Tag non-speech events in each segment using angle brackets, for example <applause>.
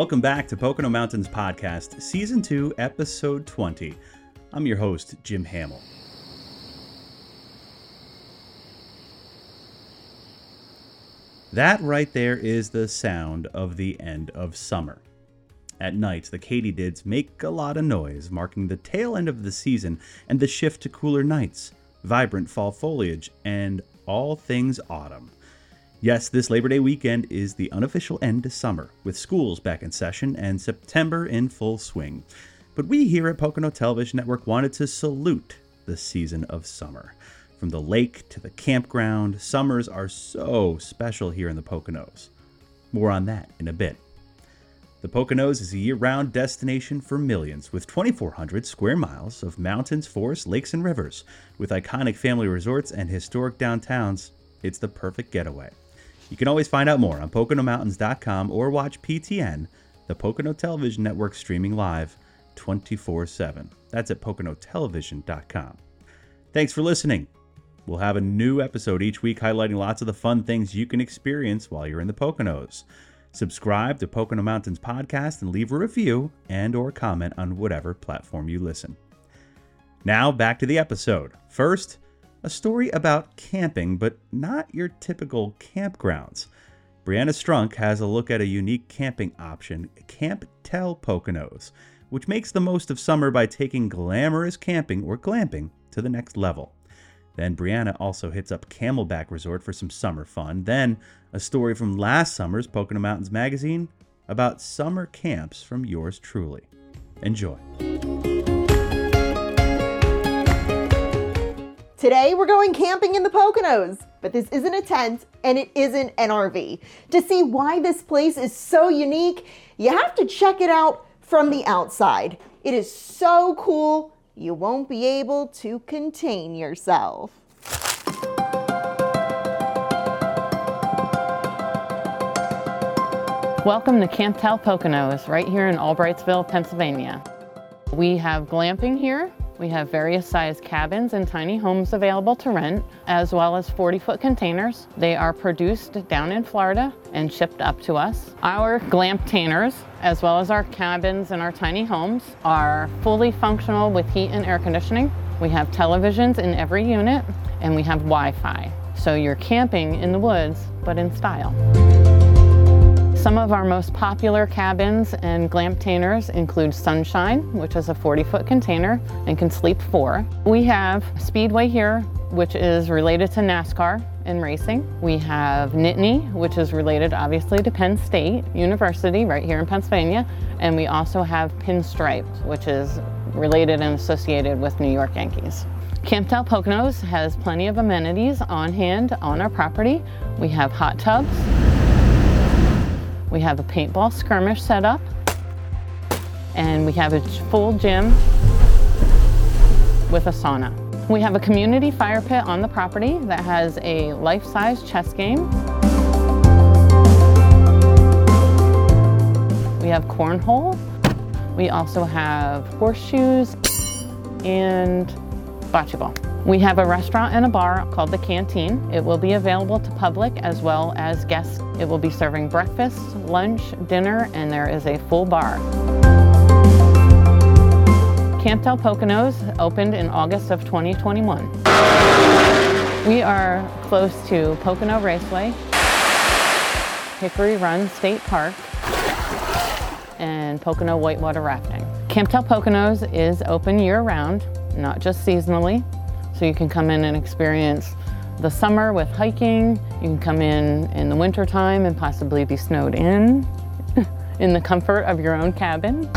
welcome back to Pocono Mountains Podcast, Season 2, Episode 20. I'm your host, Jim Hamill. That right there is the sound of the end of summer. At night, the katydids make a lot of noise, marking the tail end of the season and the shift to cooler nights, vibrant fall foliage, and all things autumn. Yes, this Labor Day weekend is the unofficial end to summer, with schools back in session and September in full swing. But we here at Pocono Television Network wanted to salute the season of summer. From the lake to the campground, summers are so special here in the Poconos. More on that in a bit. The Poconos is a year round destination for millions, with 2,400 square miles of mountains, forests, lakes, and rivers. With iconic family resorts and historic downtowns, it's the perfect getaway. You can always find out more on PoconoMountains.com or watch PTN, the Pocono Television Network, streaming live 24 7. That's at PoconoTelevision.com. Thanks for listening. We'll have a new episode each week highlighting lots of the fun things you can experience while you're in the Poconos. Subscribe to Pocono Mountains podcast and leave a review and or comment on whatever platform you listen. Now back to the episode. First, a story about camping, but not your typical campgrounds. Brianna Strunk has a look at a unique camping option, Camp Tell Poconos, which makes the most of summer by taking glamorous camping or glamping to the next level. Then Brianna also hits up Camelback Resort for some summer fun. Then a story from last summer's Pocono Mountains magazine about summer camps from yours truly. Enjoy. Today we're going camping in the Poconos, but this isn't a tent and it isn't an RV. To see why this place is so unique, you have to check it out from the outside. It is so cool you won't be able to contain yourself. Welcome to Camp Tell Poconos, right here in Albrightsville, Pennsylvania. We have glamping here. We have various size cabins and tiny homes available to rent, as well as 40 foot containers. They are produced down in Florida and shipped up to us. Our glamptainers, as well as our cabins and our tiny homes, are fully functional with heat and air conditioning. We have televisions in every unit and we have Wi Fi. So you're camping in the woods, but in style. Some of our most popular cabins and glamptainers include Sunshine, which is a 40 foot container and can sleep four. We have Speedway here, which is related to NASCAR and racing. We have Nittany, which is related obviously to Penn State University right here in Pennsylvania. And we also have Pinstripe, which is related and associated with New York Yankees. Camp Tell Poconos has plenty of amenities on hand on our property. We have hot tubs, we have a paintball skirmish set up, and we have a full gym with a sauna. We have a community fire pit on the property that has a life-size chess game. We have cornhole. We also have horseshoes and bocce ball. We have a restaurant and a bar called the Canteen. It will be available to public as well as guests. It will be serving breakfast, lunch, dinner, and there is a full bar. Camp Tell Poconos opened in August of 2021. We are close to Pocono Raceway, Hickory Run State Park, and Pocono Whitewater Rafting. Camp Tell Poconos is open year-round, not just seasonally. So you can come in and experience the summer with hiking. You can come in in the winter time and possibly be snowed in <laughs> in the comfort of your own cabin.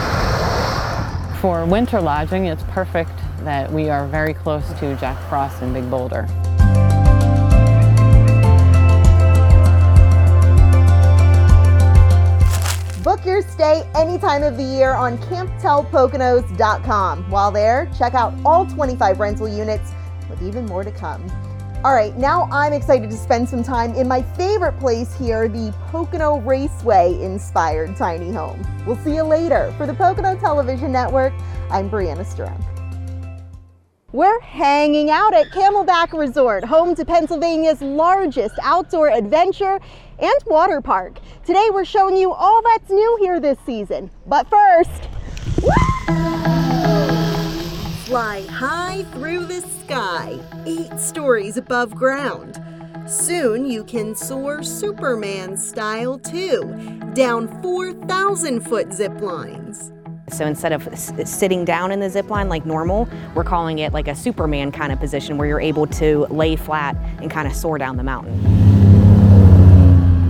For winter lodging, it's perfect that we are very close to Jack Frost and Big Boulder. Book your stay any time of the year on camptellpoconos.com. While there, check out all 25 rental units with even more to come. All right, now I'm excited to spend some time in my favorite place here, the Pocono Raceway inspired tiny home. We'll see you later. For the Pocono Television Network, I'm Brianna Strunk. We're hanging out at Camelback Resort, home to Pennsylvania's largest outdoor adventure and water park. Today we're showing you all that's new here this season. But first, fly high through the sky, eight stories above ground. Soon you can soar Superman style too, down 4,000 foot zip lines. So instead of sitting down in the zip line like normal, we're calling it like a Superman kind of position where you're able to lay flat and kind of soar down the mountain.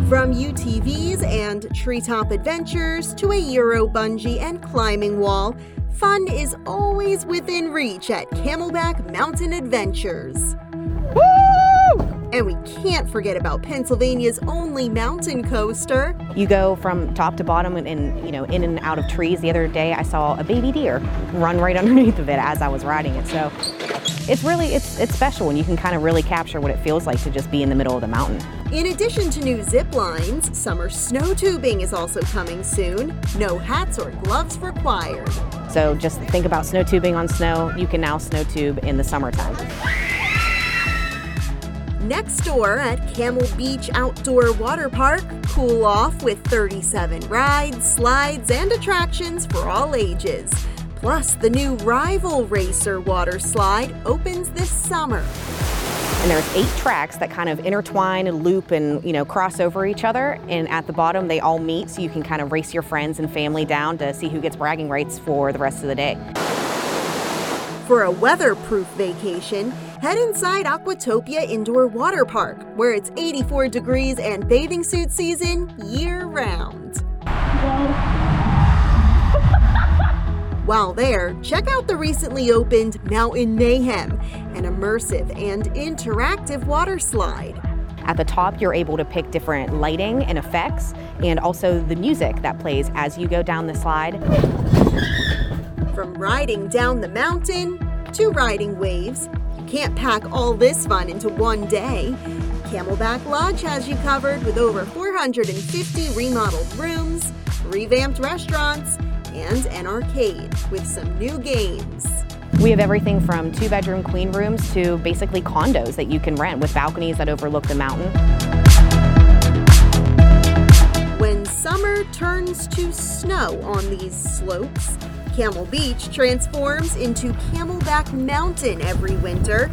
From UTVs and treetop adventures to a Euro bungee and climbing wall, fun is always within reach at Camelback Mountain Adventures. And we can't forget about Pennsylvania's only mountain coaster. You go from top to bottom and, and, you know in and out of trees. The other day I saw a baby deer run right <laughs> underneath of it as I was riding it. So it's really it's it's special and you can kind of really capture what it feels like to just be in the middle of the mountain. In addition to new zip lines, summer snow tubing is also coming soon. No hats or gloves required. So just think about snow tubing on snow. You can now snow tube in the summertime. Next door at Camel Beach Outdoor Water Park, cool off with 37 rides, slides, and attractions for all ages. Plus, the new Rival Racer water slide opens this summer. And there's eight tracks that kind of intertwine and loop and you know cross over each other. And at the bottom, they all meet, so you can kind of race your friends and family down to see who gets bragging rights for the rest of the day. For a weatherproof vacation, head inside Aquatopia Indoor Water Park, where it's 84 degrees and bathing suit season year round. While there, check out the recently opened Mountain Mayhem, an immersive and interactive water slide. At the top, you're able to pick different lighting and effects, and also the music that plays as you go down the slide. From riding down the mountain to riding waves, you can't pack all this fun into one day. Camelback Lodge has you covered with over 450 remodeled rooms, revamped restaurants, and an arcade with some new games. We have everything from two bedroom queen rooms to basically condos that you can rent with balconies that overlook the mountain. When summer turns to snow on these slopes, Camel Beach transforms into Camelback Mountain every winter.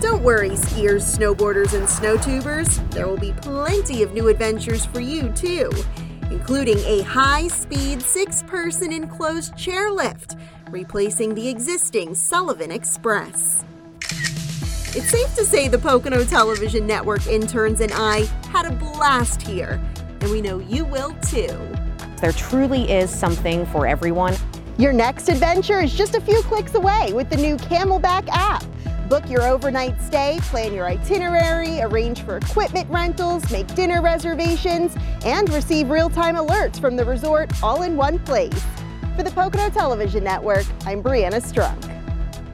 Don't worry, skiers, snowboarders, and snow tubers. There will be plenty of new adventures for you, too, including a high speed six person enclosed chairlift, replacing the existing Sullivan Express. It's safe to say the Pocono Television Network interns and I had a blast here, and we know you will too. There truly is something for everyone. Your next adventure is just a few clicks away with the new Camelback app. Book your overnight stay, plan your itinerary, arrange for equipment rentals, make dinner reservations, and receive real-time alerts from the resort all in one place. For the Pocono Television Network, I'm Brianna Strunk.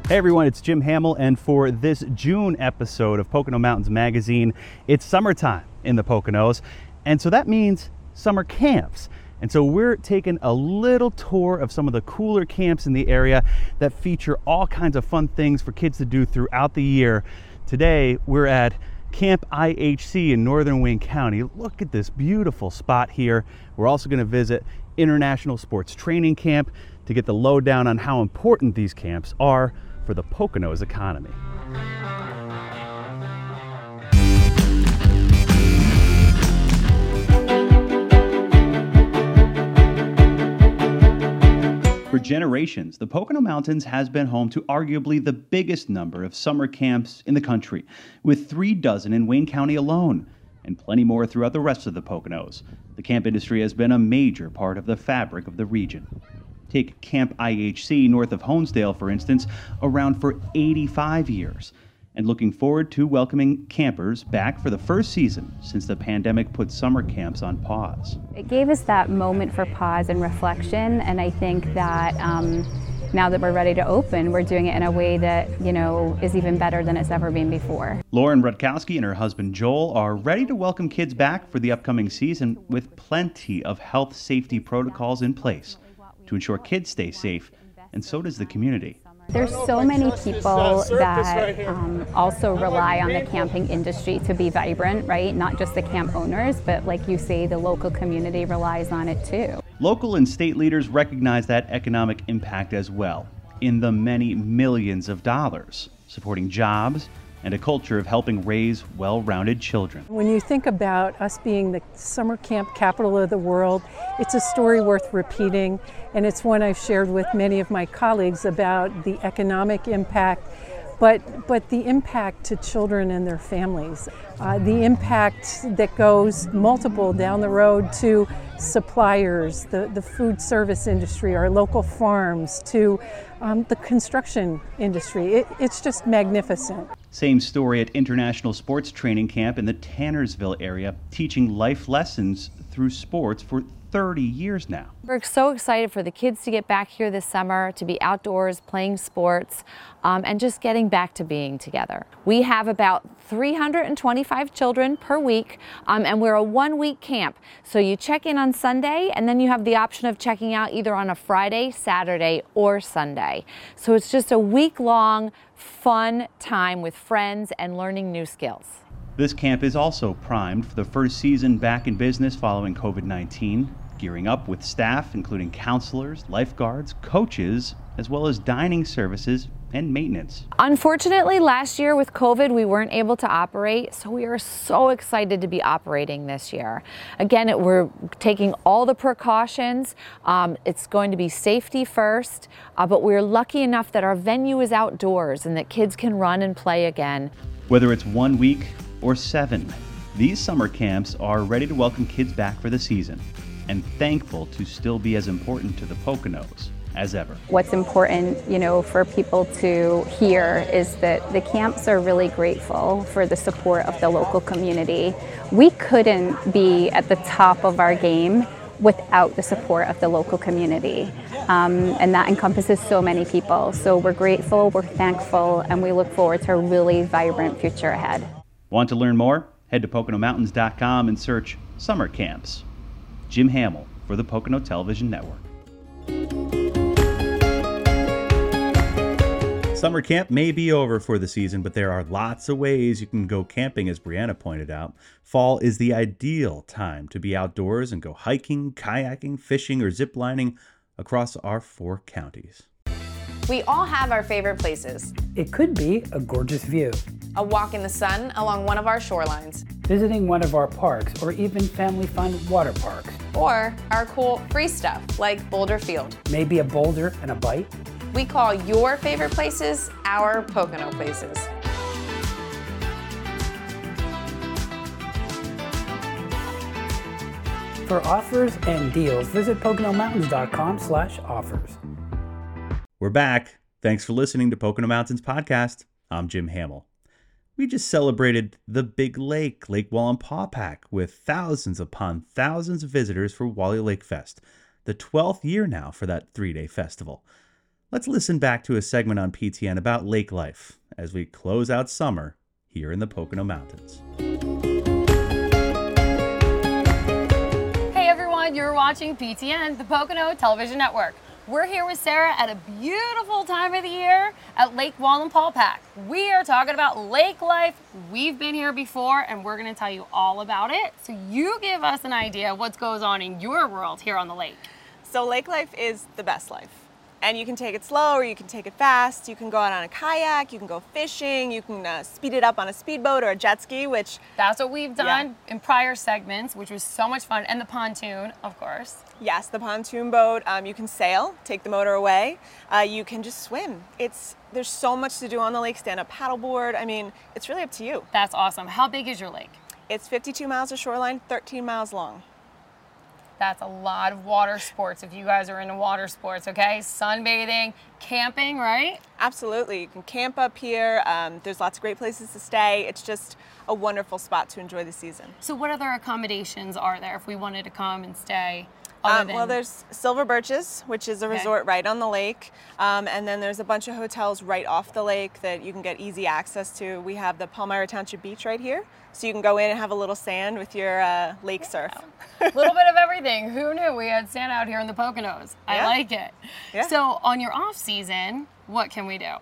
Hey everyone, it's Jim Hamill, and for this June episode of Pocono Mountains Magazine, it's summertime in the Poconos, and so that means summer camps. And so we're taking a little tour of some of the cooler camps in the area that feature all kinds of fun things for kids to do throughout the year. Today we're at Camp IHC in Northern Wayne County. Look at this beautiful spot here. We're also going to visit International Sports Training Camp to get the lowdown on how important these camps are for the Poconos economy. For generations, the Pocono Mountains has been home to arguably the biggest number of summer camps in the country, with three dozen in Wayne County alone, and plenty more throughout the rest of the Poconos. The camp industry has been a major part of the fabric of the region. Take Camp IHC north of Honesdale, for instance, around for 85 years and looking forward to welcoming campers back for the first season since the pandemic put summer camps on pause. It gave us that moment for pause and reflection, and I think that um, now that we're ready to open, we're doing it in a way that you know is even better than it's ever been before. Lauren Rutkowski and her husband Joel are ready to welcome kids back for the upcoming season with plenty of health safety protocols in place to ensure kids stay safe, and so does the community. There's so many people that um, also rely on the camping industry to be vibrant, right? Not just the camp owners, but like you say, the local community relies on it too. Local and state leaders recognize that economic impact as well in the many millions of dollars, supporting jobs and a culture of helping raise well rounded children. When you think about us being the summer camp capital of the world, it's a story worth repeating, and it's one I've shared with many of my colleagues about the economic impact. But, but the impact to children and their families, uh, the impact that goes multiple down the road to suppliers, the, the food service industry, our local farms, to um, the construction industry. It, it's just magnificent. Same story at International Sports Training Camp in the Tannersville area, teaching life lessons through sports for 30 years now. We're so excited for the kids to get back here this summer, to be outdoors playing sports, um, and just getting back to being together. We have about 325 children per week, um, and we're a one week camp. So you check in on Sunday, and then you have the option of checking out either on a Friday, Saturday, or Sunday. So it's just a week long, fun time with friends and learning new skills. This camp is also primed for the first season back in business following COVID 19, gearing up with staff including counselors, lifeguards, coaches, as well as dining services and maintenance. Unfortunately, last year with COVID, we weren't able to operate, so we are so excited to be operating this year. Again, it, we're taking all the precautions. Um, it's going to be safety first, uh, but we're lucky enough that our venue is outdoors and that kids can run and play again. Whether it's one week or seven, these summer camps are ready to welcome kids back for the season and thankful to still be as important to the Poconos as ever. What's important, you know, for people to hear is that the camps are really grateful for the support of the local community. We couldn't be at the top of our game without the support of the local community. Um, and that encompasses so many people. So we're grateful, we're thankful, and we look forward to a really vibrant future ahead. Want to learn more? Head to PoconoMountains.com and search Summer Camps. Jim Hamill for the Pocono Television Network. Summer camp may be over for the season, but there are lots of ways you can go camping, as Brianna pointed out. Fall is the ideal time to be outdoors and go hiking, kayaking, fishing, or ziplining across our four counties. We all have our favorite places. It could be a gorgeous view, A walk in the sun along one of our shorelines, visiting one of our parks, or even family fun water parks. or our cool free stuff like Boulder Field. Maybe a boulder and a bite. We call your favorite places our Pocono places. For offers and deals, visit PoconoMountains.com slash offers. We're back. Thanks for listening to Pocono Mountains Podcast. I'm Jim Hamill. We just celebrated the big lake, Lake Wallenpaupack, with thousands upon thousands of visitors for Wally Lake Fest, the 12th year now for that three day festival. Let's listen back to a segment on PTN about lake life as we close out summer here in the Pocono Mountains. Hey everyone, you're watching PTN, the Pocono Television Network. We're here with Sarah at a beautiful time of the year at Lake Wallenpaupack. We are talking about lake life. We've been here before and we're going to tell you all about it. So you give us an idea of what goes on in your world here on the lake. So lake life is the best life. And you can take it slow or you can take it fast. You can go out on a kayak, you can go fishing, you can uh, speed it up on a speedboat or a jet ski, which That's what we've Yeah. done in prior segments, which was so much fun. And the pontoon, of course. yes, the pontoon boat, um, you can sail, take the motor away. Uh, you can just swim. It's there's so much to do on the lake. Stand up paddleboard. I mean, it's really up to you. That's awesome. How big is your lake? It's 52 miles of shoreline, 13 miles long. That's a lot of water sports if you guys are into water sports, okay? Sunbathing, camping, right? Absolutely, you can camp up here. Um, there's lots of great places to stay. It's just a wonderful spot to enjoy the season. So, what other accommodations are there if we wanted to come and stay Um, well, there's Silver Birches, which is a Okay. resort right on the lake, um, and then there's a bunch of hotels right off the lake that you can get easy access to. We have the Palmyra Township Beach right here, so you can go in and have a little sand with your uh, lake surf. A little <laughs> bit of everything. Who knew we had sand out here in the Poconos? I Yeah. like it. Yeah. So on your off season, what can we do?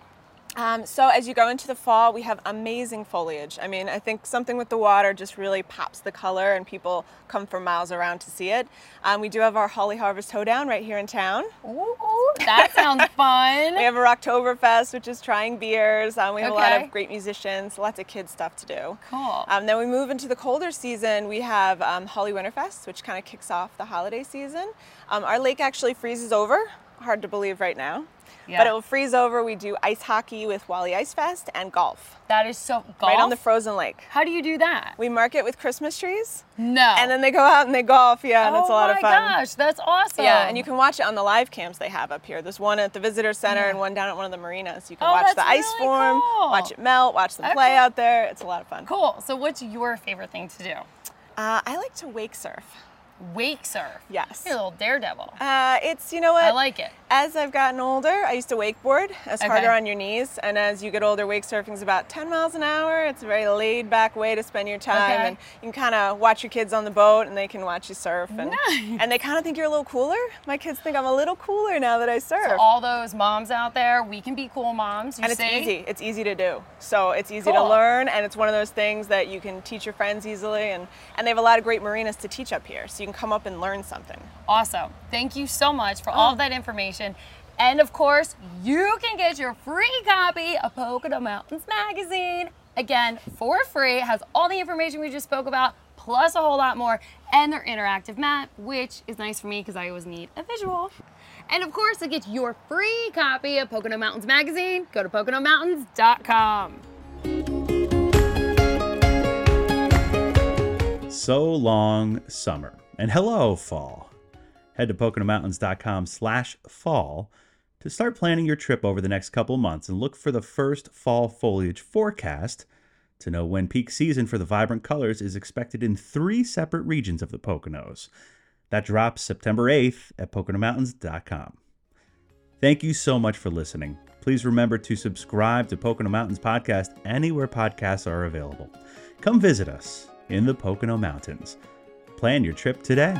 Um, so as you go into the fall, we have amazing foliage. I mean, I think something with the water just really pops the color, and people come from miles around to see it. Um, we do have our Hawley Harvest Hoedown right here in town. Ooh, <laughs> that sounds fun. We have our Oktoberfest, which is trying beers. Um, we have a lot of great musicians, lots of kids stuff to do. Cool. Um, then we move into the colder season. We have um, Hawley Winterfest, which kind of kicks off the holiday season. Um, our lake actually freezes over. Hard to believe right now. Yeah. But it will freeze over. We do ice hockey with Wally Ice Fest and golf. That is so golf. Right on the frozen lake. How do you do that? We mark it with Christmas trees. No. And then they go out and they golf. Yeah, and oh it's a lot of fun. Oh my gosh, that's awesome. Yeah, and you can watch it on the live cams they have up here. There's one at the visitor center and one down at one of the marinas. You can Oh, watch the ice really form, cool. watch it melt, watch them play out there. It's a lot of fun. Cool. So what's your favorite thing to do? Uh, I like to wake surf. Wake surf. Yes. You're a little daredevil. Uh, it's you know what I like it. As I've gotten older, I used to wakeboard. It's Okay. harder on your knees, and as you get older, wake surfing is about 10 miles an hour. It's a very laid back way to spend your time, Okay. and you can kind of watch your kids on the boat, and they can watch you surf, and Nice. and they kind of think you're a little cooler. My kids think I'm a little cooler now that I surf. So all those moms out there, we can be cool moms. You and it's see? easy. It's easy to do. So it's easy to learn, and it's one of those things that you can teach your friends easily. And, and they have a lot of great marinas to teach up here, so you can come up and learn something. Awesome. Thank you so much for all of that information. And of course, you can get your free copy of Pocono Mountains Magazine. Again, for free. It has all the information we just spoke about, plus a whole lot more, and their interactive map, which is nice for me because I always need a visual. And of course, to get your free copy of Pocono Mountains Magazine, go to PoconoMountains.com. So long, summer. And hello, fall. Head to PoconoMountains.com slash fall to start planning your trip over the next couple months and look for the first fall foliage forecast to know when peak season for the vibrant colors is expected in three separate regions of the Poconos. That drops September 8th at PoconoMountains.com. Thank you so much for listening. Please remember to subscribe to Pocono Mountains Podcast anywhere podcasts are available. Come visit us in the Pocono Mountains. Plan your trip today.